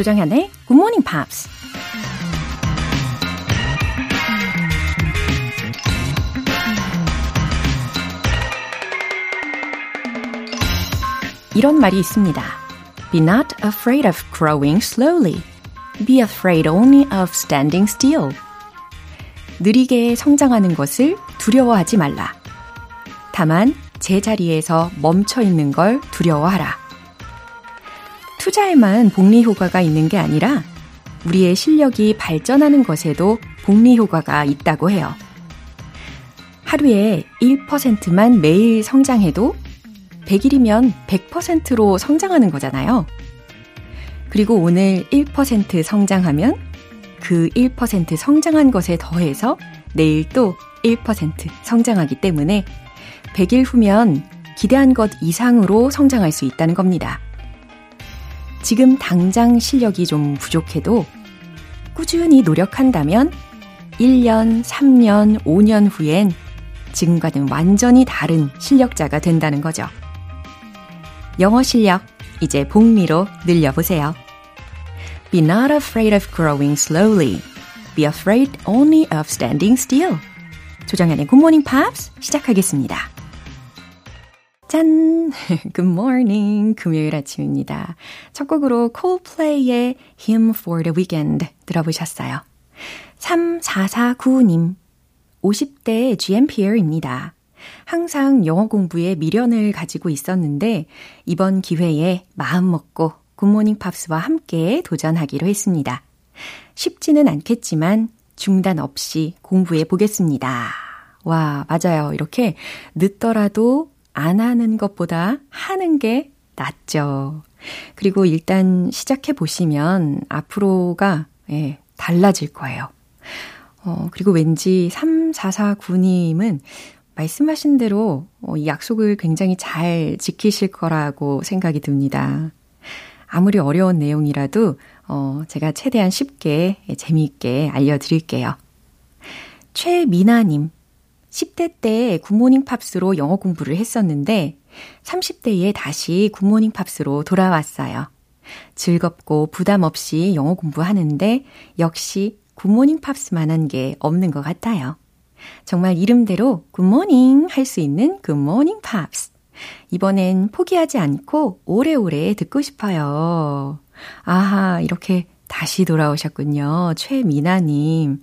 조정현의 Good Morning Pops. 이런 말이 있습니다. Be not afraid of growing slowly. Be afraid only of standing still. 느리게 성장하는 것을 두려워하지 말라. 다만 제자리에서 멈춰 있는 걸 두려워하라. 투자에만 복리 효과가 있는 게 아니라 우리의 실력이 발전하는 것에도 복리 효과가 있다고 해요. 하루에 1%만 매일 성장해도 100일이면 100%로 성장하는 거잖아요. 그리고 오늘 1% 성장하면 그 1% 성장한 것에 더해서 내일 또 1% 성장하기 때문에 100일 후면 기대한 것 이상으로 성장할 수 있다는 겁니다. 지금 당장 실력이 좀 부족해도 꾸준히 노력한다면 1년, 3년, 5년 후엔 지금과는 완전히 다른 실력자가 된다는 거죠. 영어 실력, 이제 복미로 늘려보세요. Be not afraid of growing slowly. Be afraid only of standing still. 조정현의 Morning Pops 시작하겠습니다. 짠! Good morning. 금요일 아침입니다. 첫 곡으로 Coldplay의 Hymn for the Weekend 들어보셨어요. 3449님. 50대 GMPR입니다. 항상 영어 공부에 미련을 가지고 있었는데 이번 기회에 마음 먹고 굿모닝 팝스와 함께 도전하기로 했습니다. 쉽지는 않겠지만 중단 없이 공부해 보겠습니다. 와, 맞아요. 이렇게 늦더라도 안 하는 것보다 하는 게 낫죠. 그리고 일단 시작해 보시면 앞으로가 예, 달라질 거예요. 어, 그리고 왠지 3449님은 말씀하신 대로 어, 이 약속을 굉장히 잘 지키실 거라고 생각이 듭니다. 아무리 어려운 내용이라도 어, 제가 최대한 쉽게 재미있게 알려드릴게요. 최미나님, 10대 때 굿모닝 팝스로 영어 공부를 했었는데 30대에 다시 굿모닝 팝스로 돌아왔어요. 즐겁고 부담 없이 영어 공부하는데 역시 굿모닝 팝스만한 게 없는 것 같아요. 정말 이름대로 good morning 할 수 있는 굿모닝 팝스. 이번엔 포기하지 않고 오래오래 듣고 싶어요. 아하, 이렇게 다시 돌아오셨군요. 최미나님.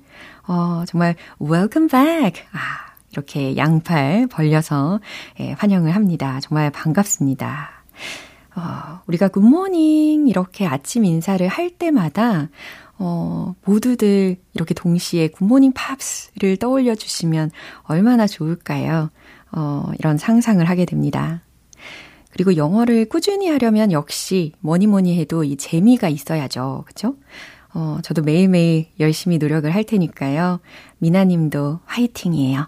어, 정말 welcome back. 아, 이렇게 양팔 벌려서 예, 환영을 합니다. 정말 반갑습니다. 어, 우리가 굿모닝 이렇게 아침 인사를 할 때마다 어, 모두들 이렇게 동시에 굿모닝 팝스를 떠올려 주시면 얼마나 좋을까요? 어, 이런 상상을 하게 됩니다. 그리고 영어를 꾸준히 하려면 역시 뭐니 뭐니 해도 이 재미가 있어야죠. 그쵸? 어, 저도 매일매일 열심히 노력을 할 테니까요. 미나 님도 화이팅이에요.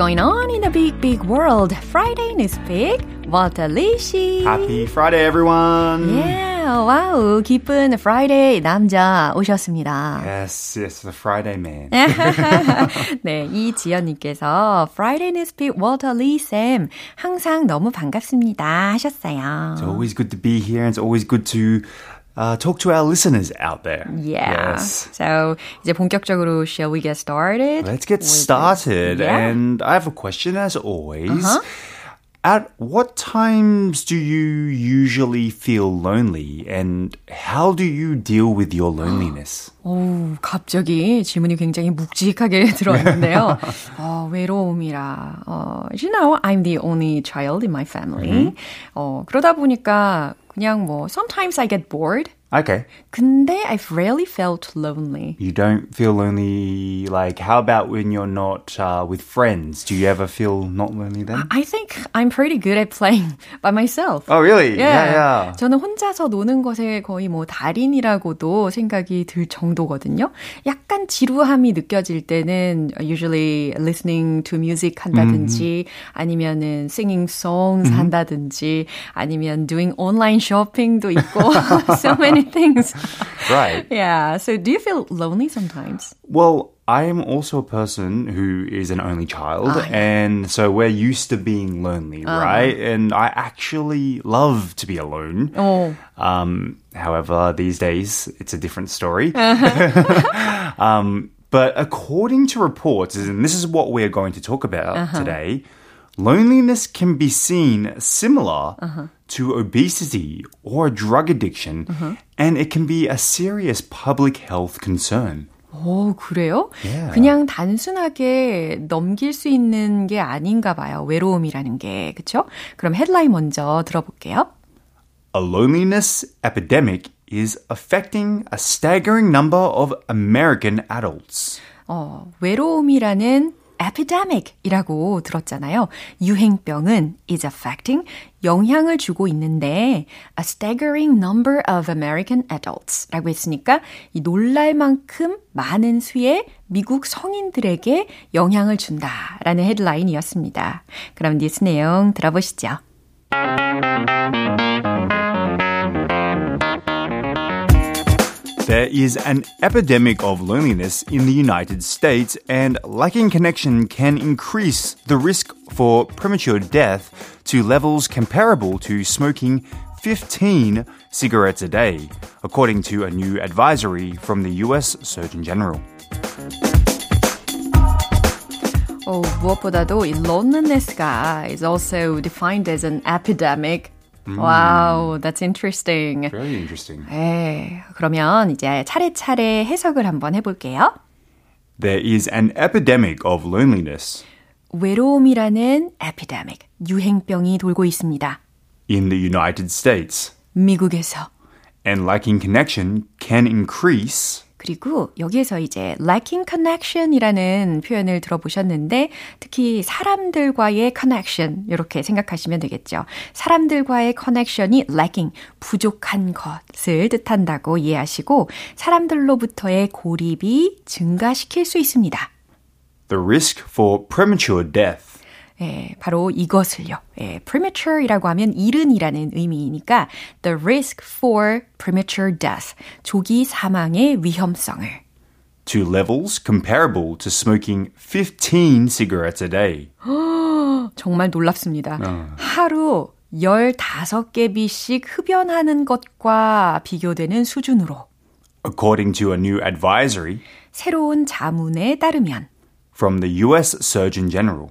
going on in the big, big world? Friday Newspeak, Walter Lishi. Happy Friday, everyone. Yeah, 와우, 기쁜 Friday 남자 오셨습니다. Yes, yes, the Friday man. 네, 이지연님께서 Friday Newspeak, Walter Lee 쌤 항상 너무 반갑습니다 하셨어요. It's always good to be here, and it's always good to uh, talk to our listeners out there. Yeah. Yes. So 이제 본격적으로 shall we get started? Let's get with started. Yeah. And I have a question as always. At what times do you usually feel lonely and how do you deal with your loneliness? 오, 갑자기 질문이 굉장히 묵직하게 들어왔는데요. 어, 외로움이라. 어, you know, I'm the only child in my family. 어, 그러다 보니까 그냥 뭐 sometimes I get bored. Okay. 근데 I've rarely felt lonely. You don't feel lonely. Like, how about when you're not uh, with friends? Do you ever feel not lonely then? I think I'm pretty good at playing by myself. Oh, really? 예. Yeah, yeah. 저는 혼자서 노는 것에 거의 뭐 달인이라고도 생각이 들 정도거든요. 약간 지루함이 느껴질 때는 usually listening to music 한다든지 아니면은 singing songs 한다든지 아니면 doing online shopping도 있고 so many things. Right. Yeah. So do you feel lonely sometimes? Well, I'm also a person who is an only child, ah, and so we're used to being lonely, uh-huh. right? And I actually love to be alone. Oh. Um, however, these days it's a different story. Uh-huh. um, but according to reports, and this is what we're going to talk about uh-huh. today, loneliness can be seen similar to obesity or drug addiction, and it can be a serious public health concern. 오, 그래요? Yeah. 그냥 단순하게 넘길 수 있는 게 아닌가 봐요. 외로움이라는 게. 그쵸? 그럼 헤드라인 먼저 들어볼게요. A loneliness epidemic is affecting a staggering number of American adults. 어, 외로움이라는 epidemic이라고 들었잖아요. 유행병은 is affecting 영향을 주고 있는데 a staggering number of American adults라고 했으니까 이 놀랄 만큼 많은 수의 미국 성인들에게 영향을 준다라는 헤드라인이었습니다. 그럼 뉴스 내용 들어보시죠. There is an epidemic of loneliness in the United States, and lacking connection can increase the risk for premature death to levels comparable to smoking 15 cigarettes a day, according to a new advisory from the US Surgeon General. 어, 무엇보다도 이 loneliness가 is also defined as an epidemic. Wow, that's interesting. Very interesting. 네, 그러면 이제 차례차례 해석을 한번 해볼게요. There is an epidemic of loneliness 외로움이라는 epidemic, 유행병이 돌고 있습니다. in the United States, 미국에서. and lacking connection can increase 그리고 여기에서 이제 lacking connection이라는 표현을 들어보셨는데 특히 사람들과의 connection 이렇게 생각하시면 되겠죠. 사람들과의 connection이 lacking 부족한 것을 뜻한다고 이해하시고 사람들로부터의 고립이 증가시킬 수 있습니다. the risk for premature death. 예, 바로 이것을요. 예, premature이라고 하면 이른이라는 의미이니까 the risk for premature death, 조기 사망의 위험성을 to levels comparable to smoking 15 cigarettes a day. 정말 놀랍습니다. 하루 15개비씩 흡연하는 것과 비교되는 수준으로 According to a new advisory 새로운 자문에 따르면 from the US Surgeon General.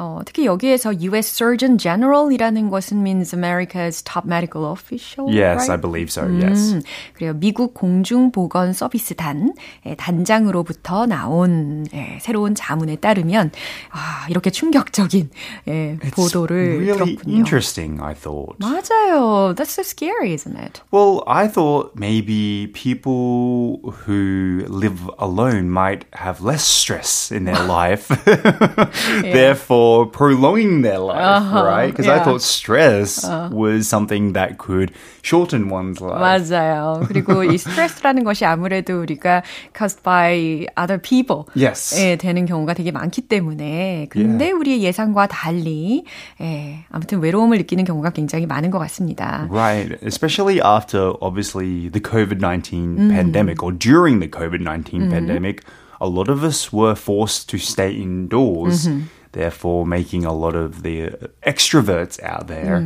어, 특히 여기에서 US Surgeon General이라는 것은 means America's top medical official. Yes, right? I believe so. Yes. 음, 그래요. 미국 공중보건 서비스단 예, 단장으로부터 나온 예, 새로운 자문에 따르면 아, 이렇게 충격적인 예, 보도를 really 들었군요. interesting, I thought. 맞아요. That's so scary, isn't it? Well, I thought maybe people who live alone might have less stress in their life, therefore prolonging their life, right? Because I yeah. thought stress was something that could shorten one's life. 맞아요. 그리고 이 스트레스라는 것이 아무래도 우리가 caused by other people Yes. 예, 되는 경우가 되게 많기 때문에 근데 우리의 예상과 달리 예, 아무튼 외로움을 느끼는 경우가 굉장히 많은 것 같습니다. Right, especially after obviously the COVID 19 pandemic or during the COVID 19 pandemic, a lot of us were forced to stay indoors, Therefore making a lot of the extroverts out there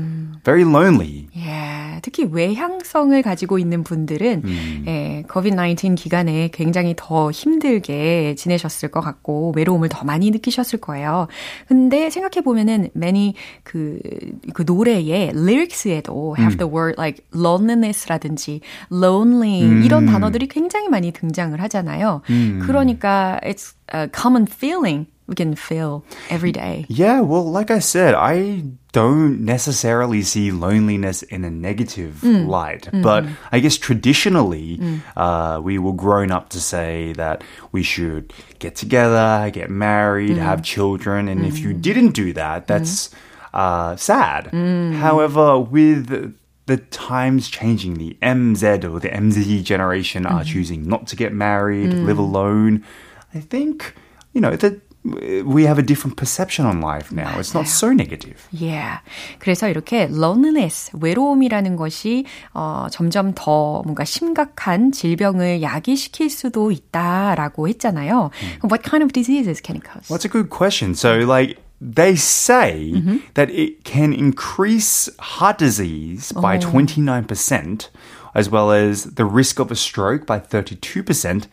very lonely. Yeah, 특히 외향성을 가지고 있는 분들은 음. 예, COVID-19 기간에 굉장히 더 힘들게 지내셨을 것 같고 외로움을 더 많이 느끼셨을 거예요. 근데 생각해 보면은 many 그, 그 노래의 lyric스에도 have 음. the word like loneliness라든지 lonely 음. 이런 단어들이 굉장히 많이 등장을 하잖아요. 음. 그러니까 it's a common feeling we can feel every day. Yeah, well, like I said, I don't necessarily see loneliness in a negative mm. light. Mm-hmm. But I guess traditionally, mm. uh, we were grown up to say that we should get together, get married, mm. have children. And if you mm. didn't do that, that's mm. uh, sad. Mm. However, with the times changing, the MZ or the MZ generation are choosing not to get married, live alone. I think, you know, that we have a different perception on life now. 맞아요. It's not so negative. Yeah. 그래서 이렇게 loneliness, 외로움이라는 것이 어, 점점 더 뭔가 심각한 질병을 야기시킬 수도 있다라고 했잖아요. Mm. What kind of diseases can it cause? Well, that's a good question. So, like, they say mm-hmm. that it can increase heart disease by oh. 29% as well as the risk of a stroke by 32%,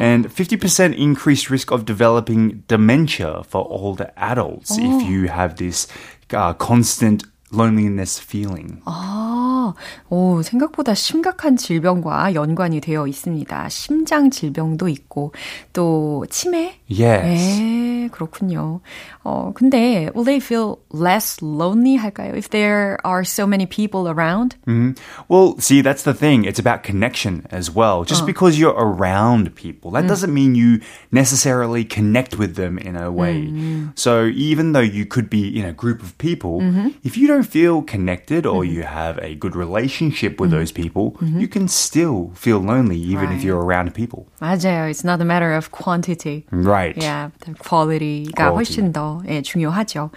and 50% increased risk of developing dementia for older adults oh. if you have this uh, constant loneliness feeling. 아, 오, 생각보다 심각한 질병과 연관이 되어 있습니다. 심장 질병도 있고, 또 치매? Yes. 네, 그렇군요. 어, 근데 will they feel less lonely 할까요? If there are so many people around? Mm-hmm. Well, see, that's the thing. It's about connection as well. Just uh. because you're around people, that mm. doesn't mean you necessarily connect with them in a way. Mm. So even though you could be in a group of people, mm-hmm. if you don't feel connected or mm-hmm. you have a good relationship with mm-hmm. those people, mm-hmm. you can still feel lonely even right. if you're around people. 맞아요. It's not a matter of quantity. Right. Yeah, the quality가 Quality. 훨씬 더 예, 중요하죠.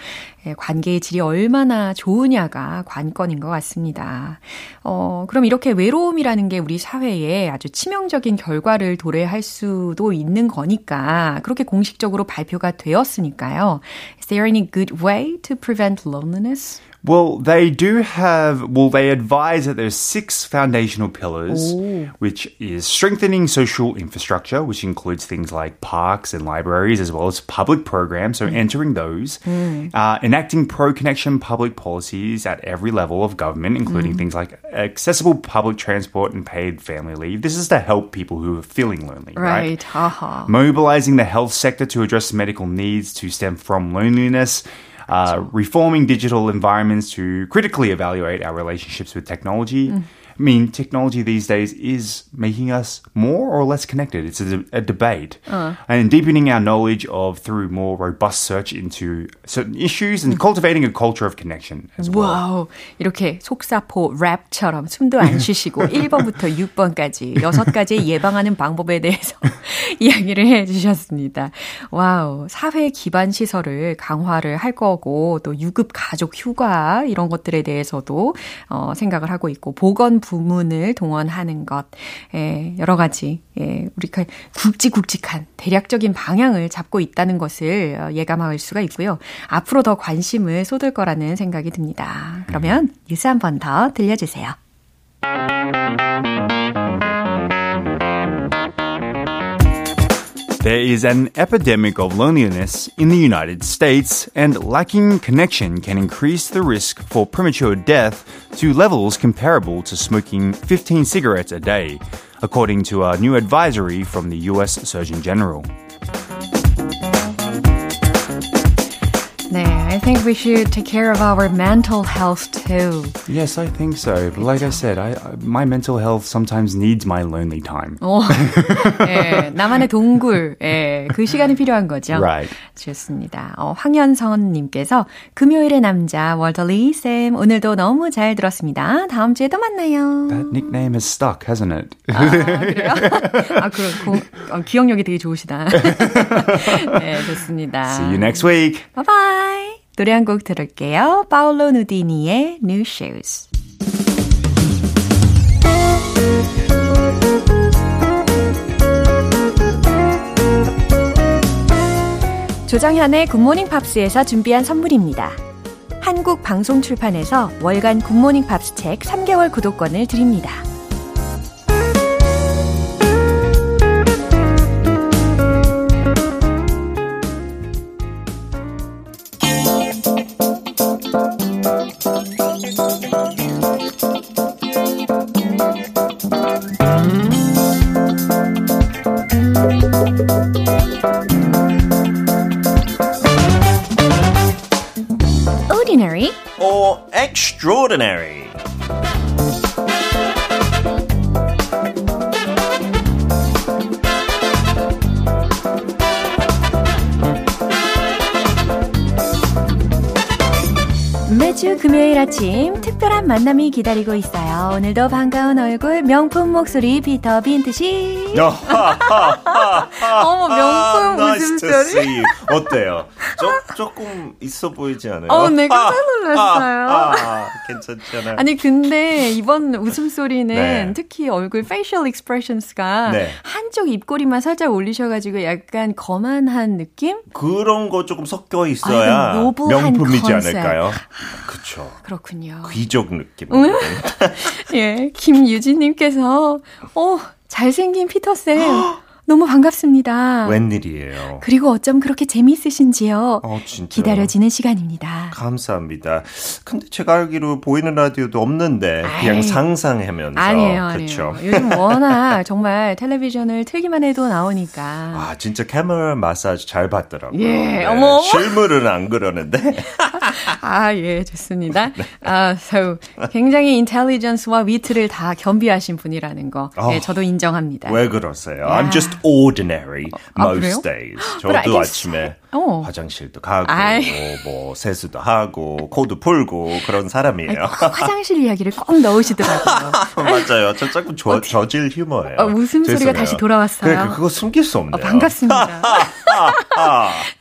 예, 관계의 질이 얼마나 좋으냐가 관건인 것 같습니다. 어, 그럼 이렇게 외로움이라는 게 우리 사회에 아주 치명적인 결과를 도래할 수도 있는 거니까 그렇게 공식적으로 발표가 되었으니까요. Is there any good way to prevent loneliness? Well, they do have, well, they advise that there's six foundational pillars, Ooh. which is strengthening social infrastructure, which includes things like parks and libraries, as well as public programs, so mm. entering those, mm. uh, enacting pro-connection public policies at every level of government, including mm. things like accessible public transport and paid family leave. This is to help people who are feeling lonely, right? right? Uh-huh. Mobilizing the health sector to address medical needs to stem from loneliness, uh, reforming digital environments to critically evaluate our relationships with technology. Mm. I mean, technology these days is making us more or less connected. It's a, a debate. Uh. And deepening our knowledge of through more robust search into certain issues and cultivating a culture of connection as well. 와우. 이렇게 속사포 랩처럼 숨도 안 쉬시고 1번부터 6번까지 여섯 가지 예방하는 방법에 대해서 이야기를 해 주셨습니다. Wow. 사회 기반 시설을 강화를 할 거고 또 유급 가족 휴가 이런 것들에 대해서도 어, 생각을 하고 있고 보건 부문을 동원하는 것, 예, 여러 가지, 예, 우리가 굵직굵직한 대략적인 방향을 잡고 있다는 것을 어, 예감할 수가 있고요. 앞으로 더 관심을 쏟을 거라는 생각이 듭니다. 그러면 뉴스 한 번 더 들려주세요. There is an epidemic of loneliness in the United States, and lacking connection can increase the risk for premature death to levels comparable to smoking 15 cigarettes a day, according to a new advisory from the US Surgeon General. 네, I think we should take care of our mental health too. Yes, I think so. But like I said, I, my mental health sometimes needs my lonely time. 어, 예, 나만의 동굴, 예, 그 시간이 필요한 거죠. Right. 좋습니다. 어, 황현선님께서 금요일의 남자 월터리 쌤 오늘도 너무 잘 들었습니다. 다음 주에 또 만나요. That nickname has stuck, hasn't it? 아, 그래요? 아, 그럼 고, 어, 기억력이 되게 좋으시다. 네, 좋습니다. See you next week. Bye bye. 노래 한 곡 들을게요. 파울로 누디니의 New Shoes. 조정현의 굿모닝 팝스에서 준비한 선물입니다. 한국 방송 출판에서 월간 굿모닝 팝스 책 3개월 구독권을 드립니다. Extraordinary. 매주 금요일 아침 특별한 만남이 기다리고 있어요. 오늘도 반가운 얼굴, 명품 목소리, 피터 빈트 씨. 어머, 명품 to 웃음소리. 어때요? 조, 조금 있어 보이지 않아요? 어, 네, 깜짝 놀랐어요. 아, 아, 괜찮잖아요. 아니 근데 이번 웃음소리는 네. 특히 얼굴 facial expressions가 네. 한쪽 입꼬리만 살짝 올리셔가지고 약간 거만한 느낌? 그런 거 조금 섞여 있어야 아, 노블한 명품이지 컨셉. 않을까요? 그쵸. 그렇군요. 귀족 느낌. 예, 김유진님께서 어 잘생긴 피터쌤 너무 반갑습니다. 웬일이에요? 그리고 어쩜 그렇게 재미있으신지요? 어, 진짜. 기다려지는 시간입니다. 감사합니다. 근데 제가 알기로 보이는 라디오도 없는데 그냥 아이, 상상하면서 아니에요, 그렇죠. 아니에요. 요즘 워낙 정말 텔레비전을 틀기만 해도 나오니까. 아 진짜 카메라 마사지 잘 받더라고요. 네, 예, 어머. 실물은 안 그러는데 아, 예, 좋습니다. 네. 아, so, 굉장히 인텔리전스와 위트를 다 겸비하신 분이라는 거. 예, 어, 저도 인정합니다. 왜 그러세요? I'm just ordinary 아, most days. 저도 아침에 어. 화장실도 가고 아이. 뭐 세수도 하고 코도 풀고 그런 사람이에요. 화장실 이야기를 꼭 넣으시더라고요. 맞아요. 저 조금 저, 저질 휴머예요. 어, 웃음 소리가 죄송해요. 다시 돌아왔어요. 그래, 그거 숨길 수 없네요. 어, 반갑습니다.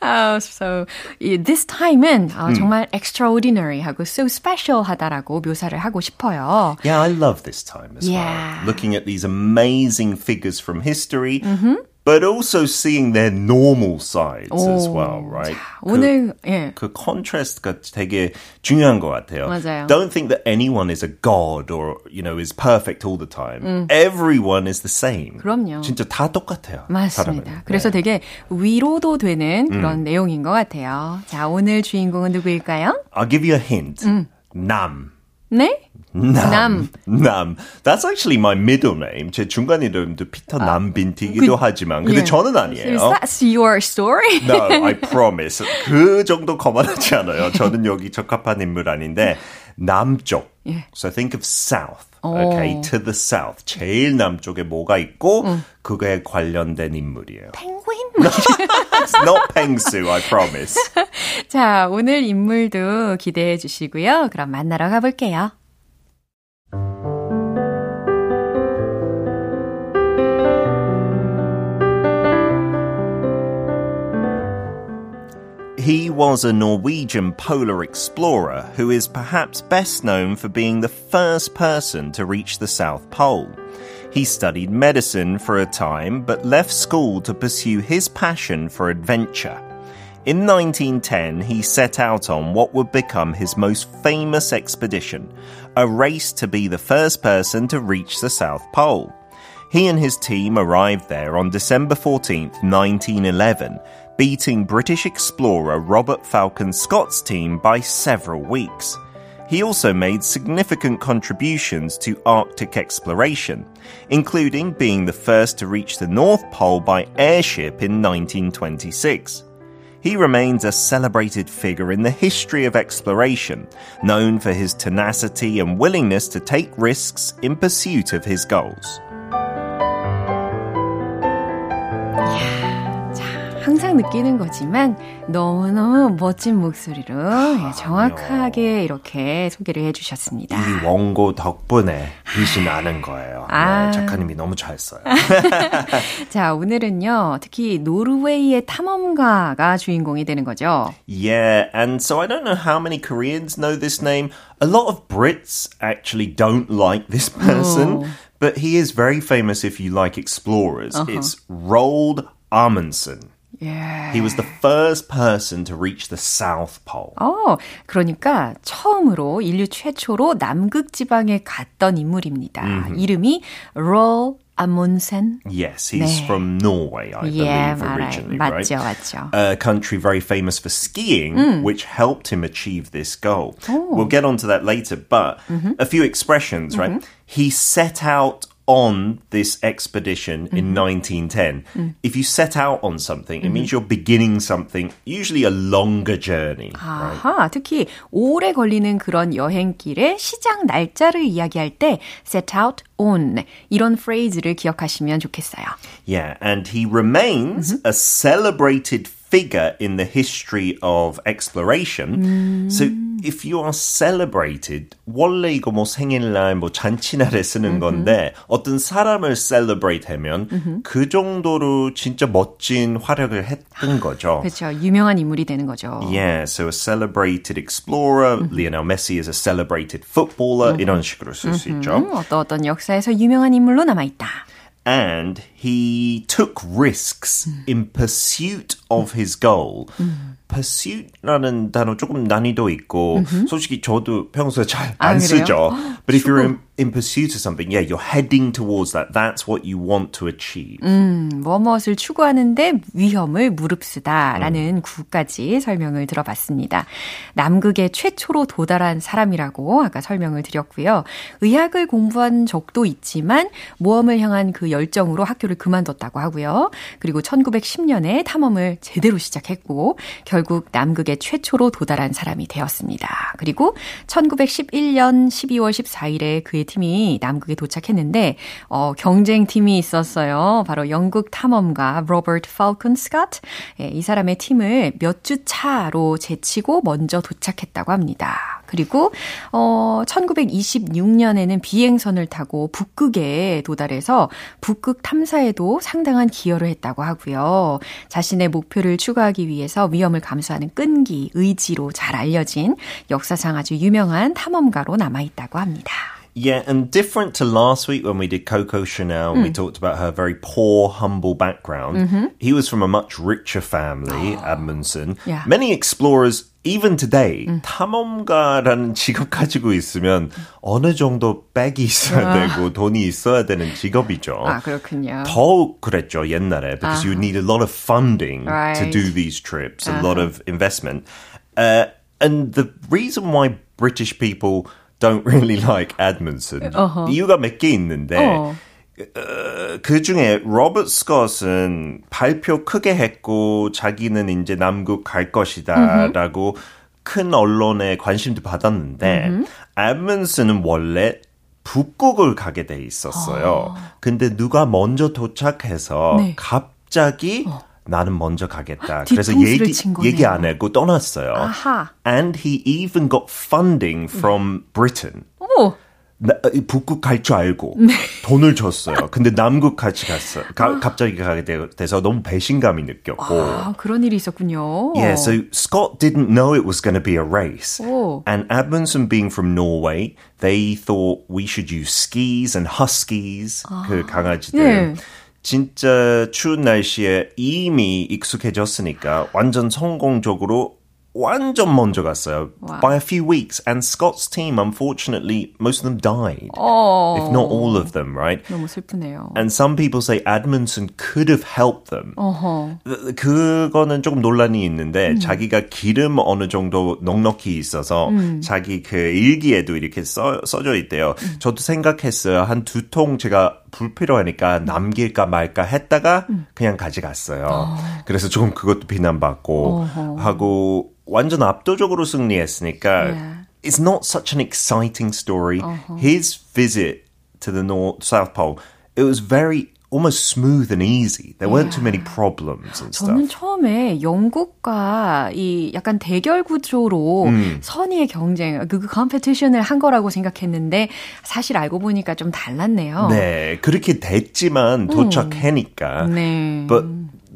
아, so, 이 this time은 어, 정말 extraordinary 하고 so special 하다라고 묘사를 하고 싶어요. Yeah, I love this time as Yeah. well. Looking at these amazing figures from history, Mm-hmm. but also seeing their normal sides as 오, well, right? 오늘, 예. 그, 그 contrast가 되게 중요한 것 같아요. 맞아요. Don't think that anyone is a god or, you know, is perfect all the time. 음. Everyone is the same. 그럼요. 진짜 다 똑같아요. 맞습니다. 사람은. 그래서 네. 되게 위로도 되는 음. 그런 내용인 것 같아요. 자, 오늘 주인공은 누구일까요? I'll give you a hint. 음. 남. 네? 남. 남. 남. That's actually my middle name. 제 중간 이름도 피터 남빈티기도 하지만 근데 예. 저는 아니에요. Is that your story? No, I promise. 그 정도 거만하지 않아요. 저는 여기 적합한 인물 아닌데 남쪽. 예. So think of south. 오. Okay, to the south. 제일 남쪽에 뭐가 있고 그거에 관련된 인물이에요. 펭귄? It's not Pengsu, I promise. 자, 오늘 인물도 기대해 주시고요. 그럼 만나러 가볼게요. He was a Norwegian polar explorer who is perhaps best known for being the first person to reach the South Pole. He studied medicine for a time but left school to pursue his passion for adventure. In 1910, he set out on what would become his most famous expedition, a race to be the first person to reach the South Pole. He and his team arrived there on December 14, 1911, beating British explorer Robert Falcon Scott's team by several weeks. He also made significant contributions to Arctic exploration, including being the first to reach the North Pole by airship in 1926. He remains a celebrated figure in the history of exploration, known for his tenacity and willingness to take risks in pursuit of his goals. 항상 느끼는 거지만 너무너무 멋진 목소리로 예, 정확하게 이렇게 소개를 해주셨습니다. 이 원고 덕분에 빛이 나는 거예요. 아. 네, 작가님이 너무 잘 써요. 자, 오늘은요, 특히 노르웨이의 탐험가가 주인공이 되는 거죠. Yeah, and so I don't know how many Koreans know this name. A lot of Brits actually don't like this person, but he is very famous if you like explorers. It's Roald Amundsen. Yeah. He was the first person to reach the South Pole. 어, 그러니까 처음으로 인류 최초로 남극 지방에 갔던 인물입니다. Mm-hmm. 이름이 롤 Amundsen. Yes, he's 네. from Norway, I yeah, believe, originally, 맞아요, right? 맞죠, 맞죠. A country very famous for skiing, 음. which helped him achieve this goal. We'll get onto that later, but Mm-hmm. a few expressions, right? He set out on this expedition in Mm-hmm. 1910. Mm. If you set out on something, it means you're beginning something, usually a longer journey. right? 아하, 특히 오래 걸리는 그런 여행길의 시작 날짜를 이야기할 때 set out on 이런 phrase를 기억하시면 좋겠어요. Yeah, and he remains Mm-hmm. a celebrated figure in the history of exploration. Mm. So if you are celebrated, 원래 이거 뭐 생일날, 뭐 잔치날에 쓰는 Mm-hmm. 건데 어떤 사람을 celebrate 하면 그 정도로 진짜 멋진 활약을 했던 거죠. 그렇죠. 유명한 인물이 되는 거죠. Yeah, so a celebrated explorer, Mm-hmm. Lionel Messi is a celebrated footballer, 이런 식으로 쓸 수 있죠. 음, 어떤 어떤 역사에서 유명한 인물로 남아 있다. and he took risks in pursuit of his goal. pursuit라는 단어 조금 난이도 있고 솔직히 저도 평소에 잘 아, 안 그래요? 쓰죠. But if you're in, in pursuit of something, yeah, you're heading towards that. That's what you want to achieve. 뭐뭇을 추구하는데 위험을 무릅쓰다라는 구까지 설명을 들어봤습니다. 남극의 최초로 도달한 사람이라고 아까 설명을 드렸고요. 의학을 공부한 적도 있지만 모험을 향한 그 열정으로 학교를 그만뒀다고 하고요. 그리고 1910년에 탐험을 제대로 시작했고 결국 남극의 최초로 도달한 사람이 되었습니다. 그리고 1911년 12월 14일에 그의 팀이 남극에 도착했는데 어, 경쟁 팀이 있었어요. 바로 영국 탐험가 로버트 팔컨 스캇. 예, 이 사람의 팀을 몇 주 차로 제치고 먼저 도착했다고 합니다. 그리고 어 1926년에는 비행선을 타고 북극에 도달해서 북극 탐사에도 상당한 기여를 했다고 하고요. 자신의 목표를 추구하기 위해서 위험을 감수하는 끈기, 의지로 잘 알려진 역사상 아주 유명한 탐험가로 남아 있다고 합니다. Yeah, and different to last week when we did Coco Chanel, we talked about her very poor, humble background. He was from a much richer family, Amundsen. Yeah. Many explorers, even today, 탐험가라는 직업 가지고 있으면 어느 정도 백이 있어야 되고 돈이 있어야 되는 직업이죠. 아, 그렇군요. 더욱 그랬죠 옛날에 because you need a lot of funding to Right. do these trips, a lot of investment, uh, and the reason why British people don't really like Edmondson 이유가 몇 개 있는데 어. 그 중에 로버트 스콧은 발표 크게 했고 자기는 이제 남극 갈 것이다라고 큰 언론에 관심도 받았는데 에드문슨은 원래 북극을 가게 돼 있었어요. 근데 누가 먼저 도착해서 네. 갑자기 나는 먼저 가겠다. 그래서 얘기. 얘기 안 하고 떠났어요. 아하. And he even got funding from Britain. 오, 나, 이 북극 갈 줄 알고 네. 돈을 줬어요. 근데 남극 같이 갔어. 가, 갑자기 가게 되- 돼서 너무 배신감이 느꼈고. 아, 그런 일이 있었군요. Yeah, so Scott didn't know it was going to be a race. 오. And Amundsen being from Norway, they thought we should use skis and huskies, 그 강아지들. 네. 진짜 추운 날씨에 이미 익숙해졌으니까 완전 성공적으로 완전 먼저 갔어요. By a few weeks. And Scott's team, unfortunately, most of them died. 어, If not all of them, right? 너무 슬프네요. And some people say Admundsen could have helped them. 그- 그거는 조금 논란이 있는데 자기가 기름 어느 정도 넉넉히 있어서 자기 그 일기에도 이렇게 써, 써져 있대요. 저도 생각했어요. 한 두 통 제가 불필요하니까 남길까 말까 했다가 그냥 가져갔어요. 그래서 조금 그것도 비난받고 하고 완전 압도적으로 승리했으니까 Yeah. it's not such an exciting story. His visit to the North South Pole, it was very almost smooth and easy. There weren't too many problems and 저는 stuff. 처음에 영국과 이 약간 대결 구조로 음. 선의의 경쟁, 그 컴페티션을 한 거라고 생각했는데 사실 알고 보니까 좀 달랐네요. 네, 그렇게 됐지만 도착하니까. 네. But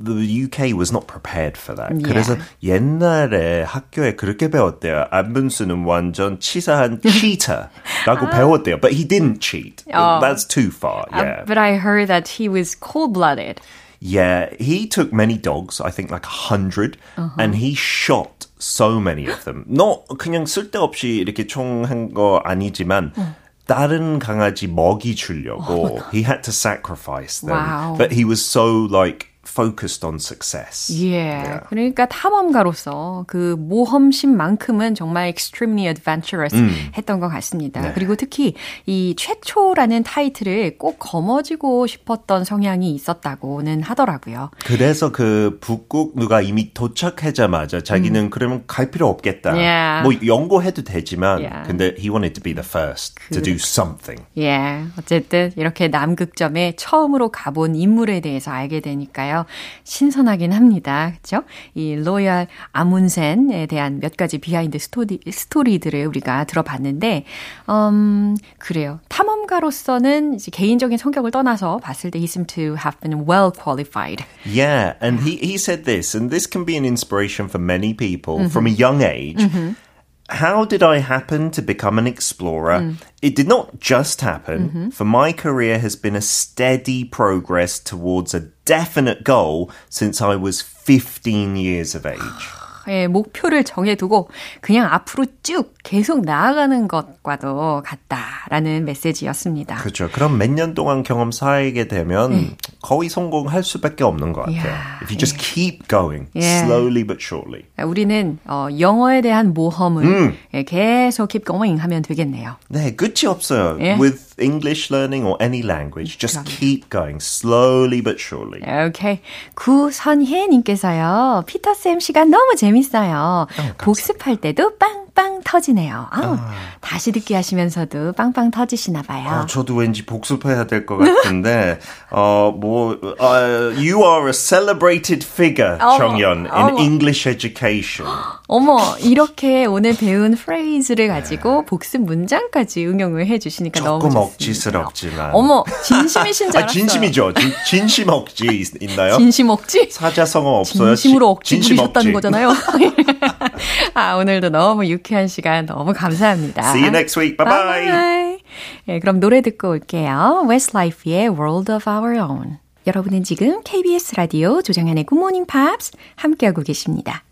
the UK was not prepared for that. Yeah. 그래서 옛날에 학교에 그렇게 배웠대요. 안분수는 완전 치사한 cheater라고 배웠대요. But he didn't cheat. 어. That's too far. Uh, Yeah. but I heard that he was cold-blooded. Yeah, he took many dogs, I think like a 100, uh-huh. and he shot so many of them. Not 그냥 쓸데없이 이렇게 총한 거 아니지만 어. 다른 강아지 먹이 주려고 he had to sacrifice them. Wow. But he was so like focused on success. 예. Yeah. 그러니까 탐험가로서 그 모험심만큼은 정말 extremely adventurous 음. 했던 것 같습니다. 네. 그리고 특히 이 최초라는 타이틀을 꼭 거머쥐고 싶었던 성향이 있었다고는 하더라고요. 그래서 그 북극 누가 이미 도착하자마자 자기는 음. 그러면 갈 필요 없겠다. Yeah. 뭐 연구해도 되지만 yeah. 근데 he wanted to be the first 그, to do something. 예. Yeah. 어쨌든 이렇게 남극점에 처음으로 가본 인물에 대해서 알게 되니까요. 있어요. 신선하긴 합니다. 그렇죠? 이 로알 아문센에 대한 몇 가지 behind 스토리, 스토리들을 우리가 들어봤는데 음, 그래요. 탐험가로서는 이제 개인적인 성격을 떠나서 봤을 때 he seemed to have been well qualified. Yeah, and he he said this and this can be an inspiration for many people mm-hmm. from a young age. Mm-hmm. How did I happen to become an explorer? Mm. It did not just happen, mm-hmm. for my career has been a steady progress towards a definite goal since I was 15 years of age. 예, 목표를 정해두고 그냥 앞으로 쭉 계속 나아가는 것과도 같다라는 메시지였습니다. 그렇죠. 그럼 몇 년 동안 경험 쌓이게 되면 네. 거의 성공할 수밖에 없는 것 같아요. Yeah, If you just 예. keep going, slowly but surely. 우리는 어, 영어에 대한 모험을 음. 예, 계속 keep going 하면 되겠네요. 네, 끝이 없어요. 예. With English learning or any language, just 그럼. keep going, slowly but surely. Okay. 구선혜님께서요. 피터쌤 시간 너무 재밌 재밌어요. 어, 복습할 때도 빵빵 터지네요. 아우, 아. 다시 듣기 하시면서도 빵빵 터지시나 봐요. 어, 저도 왠지 복습해야 될 것 같은데, 어, 뭐, uh, you are a celebrated figure, 어, 정연, in 어. English education. 어머, 이렇게 오늘 배운 프레이즈를 가지고 복습 문장까지 응용을 해 주시니까 너무 좋습니다. 조금 억지스럽지만. 어머, 진심이신 줄 알았어요. 아, 진심이죠. 진, 진심 억지 있나요? 진심 억지? 사자성어 없어요. 진심으로 억지 진심 부리셨다는. 거잖아요. 아, 오늘도 너무 유쾌한 시간 너무 감사합니다. See you next week. Bye bye. bye. 네, 그럼 노래 듣고 올게요. Westlife의 World of Our Own. 여러분은 지금 KBS 라디오 조정현의 Good Morning Pops 함께하고 계십니다.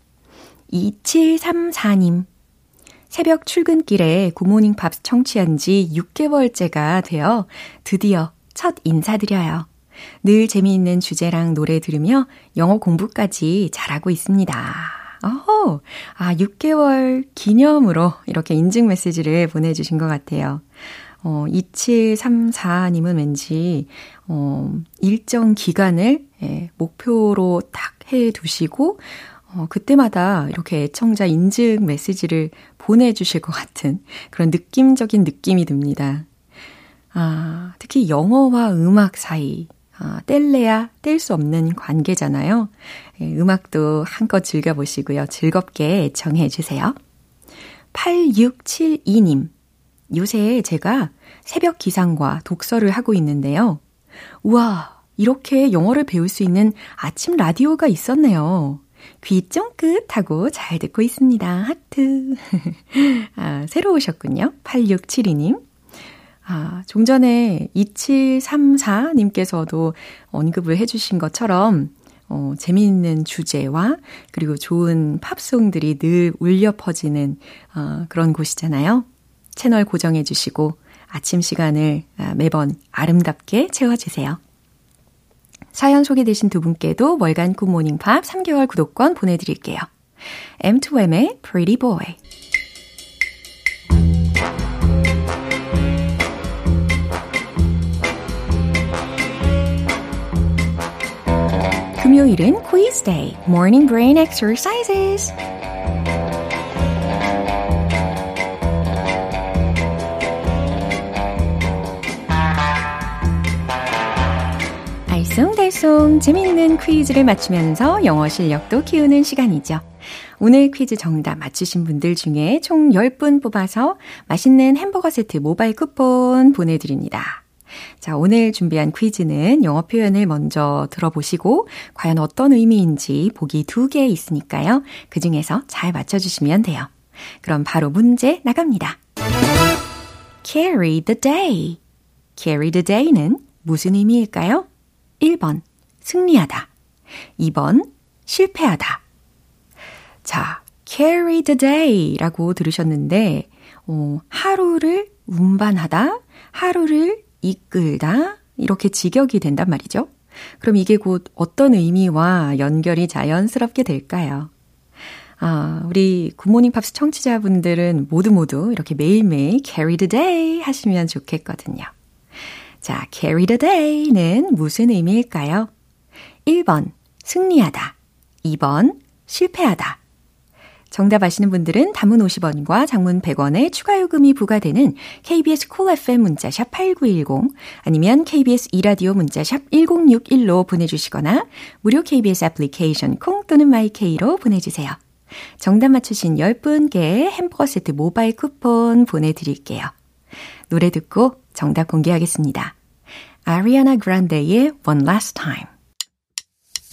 2734님. 새벽 출근길에 굿모닝 팝스 청취한 지 6개월째가 되어 드디어 첫 인사드려요. 늘 재미있는 주제랑 노래 들으며 영어 공부까지 잘하고 있습니다. 어허, 아, 6개월 기념으로 이렇게 인증 메시지를 보내주신 것 같아요. 어, 2734님은 왠지, 어, 일정 기간을, 예, 목표로 딱 해 두시고, 어, 그때마다 이렇게 애청자 인증 메시지를 보내주실 것 같은 그런 느낌적인 느낌이 듭니다. 아, 특히 영어와 음악 사이, 아, 뗄래야 뗄 수 없는 관계잖아요. 예, 음악도 한껏 즐겨보시고요. 즐겁게 애청해 주세요. 8672님. 요새 제가 새벽 기상과 독서를 하고 있는데요. 우와, 이렇게 영어를 배울 수 있는 아침 라디오가 있었네요. 귀 쫑긋하고 잘 듣고 있습니다. 하트. 아, 새로 오셨군요. 8672님. 아, 좀 전에 2734님께서도 언급을 해주신 것처럼, 어, 재미있는 주제와 그리고 좋은 팝송들이 늘 울려 퍼지는 어, 그런 곳이잖아요. 채널 고정해 주시고 아침 시간을 아, 매번 아름답게 채워주세요. 사연 소개되신 두 분께도 월간 굿모닝 팝 3개월 구독권 보내드릴게요. M2M의 Pretty Boy 금요일은 quiz day, morning brain exercises. 알쏭달쏭 재미있는 퀴즈를 맞추면서 영어 실력도 키우는 시간이죠. 오늘 퀴즈 정답 맞추신 분들 중에 총 10분 뽑아서 맛있는 햄버거 세트 모바일 쿠폰 보내드립니다. 자, 오늘 준비한 퀴즈는 영어 표현을 먼저 들어보시고 과연 어떤 의미인지 보기 두 개 있으니까요. 그 중에서 잘 맞춰주시면 돼요. 그럼 바로 문제 나갑니다. carry the day. carry the day는 무슨 의미일까요? 1번 승리하다. 2번, 실패하다. 자, carry the day 라고 들으셨는데, 어, 하루를 운반하다, 하루를 이끌다, 이렇게 직역이 된단 말이죠. 그럼 이게 곧 어떤 의미와 연결이 자연스럽게 될까요? 아, 우리 굿모닝 팝스 청취자분들은 모두 모두 이렇게 매일매일 carry the day 하시면 좋겠거든요. 자, carry the day는 무슨 의미일까요? 1번, 승리하다. 2번, 실패하다. 정답 아시는 분들은 단문 50원과 장문 100원의 추가 요금이 부과되는 KBS Cool FM 문자샵 8910 아니면 KBS 이라디오 문자샵 1061로 보내주시거나 무료 KBS 애플리케이션 콩 또는 my K로 보내주세요. 정답 맞추신 10분께 햄버거 세트 모바일 쿠폰 보내드릴게요. 노래 듣고 정답 공개하겠습니다. 아리아나 그란데의 One Last Time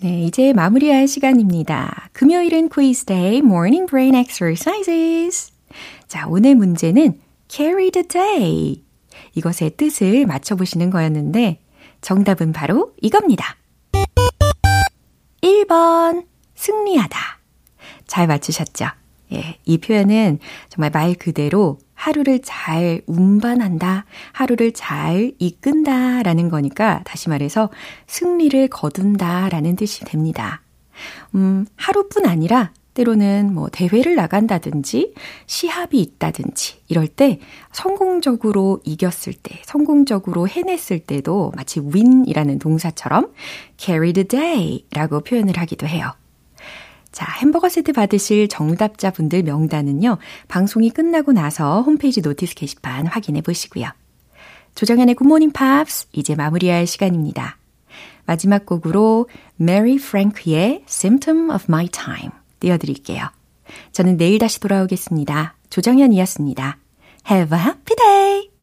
네, 이제 마무리할 시간입니다. 금요일은 quiz day, morning brain exercises. 자, 오늘 문제는 carry the day. 이것의 뜻을 맞춰보시는 거였는데, 정답은 바로 이겁니다. 1번, 승리하다. 잘 맞추셨죠? 예, 이 표현은 정말 말 그대로 하루를 잘 운반한다, 하루를 잘 이끈다 라는 거니까 다시 말해서 승리를 거둔다 라는 뜻이 됩니다. 음, 하루뿐 아니라 때로는 뭐 대회를 나간다든지 시합이 있다든지 이럴 때 성공적으로 이겼을 때, 성공적으로 해냈을 때도 마치 win이라는 동사처럼 carry the day 라고 표현을 하기도 해요. 자, 햄버거 세트 받으실 정답자분들 명단은요, 방송이 끝나고 나서 홈페이지 notice 게시판 확인해 보시고요. 조정현의 굿모닝 팝스, 이제 마무리할 시간입니다. 마지막 곡으로 메리 프랭크의 Symptom of My Time 띄워드릴게요. 저는 내일 다시 돌아오겠습니다. 조정현이었습니다. Have a happy day!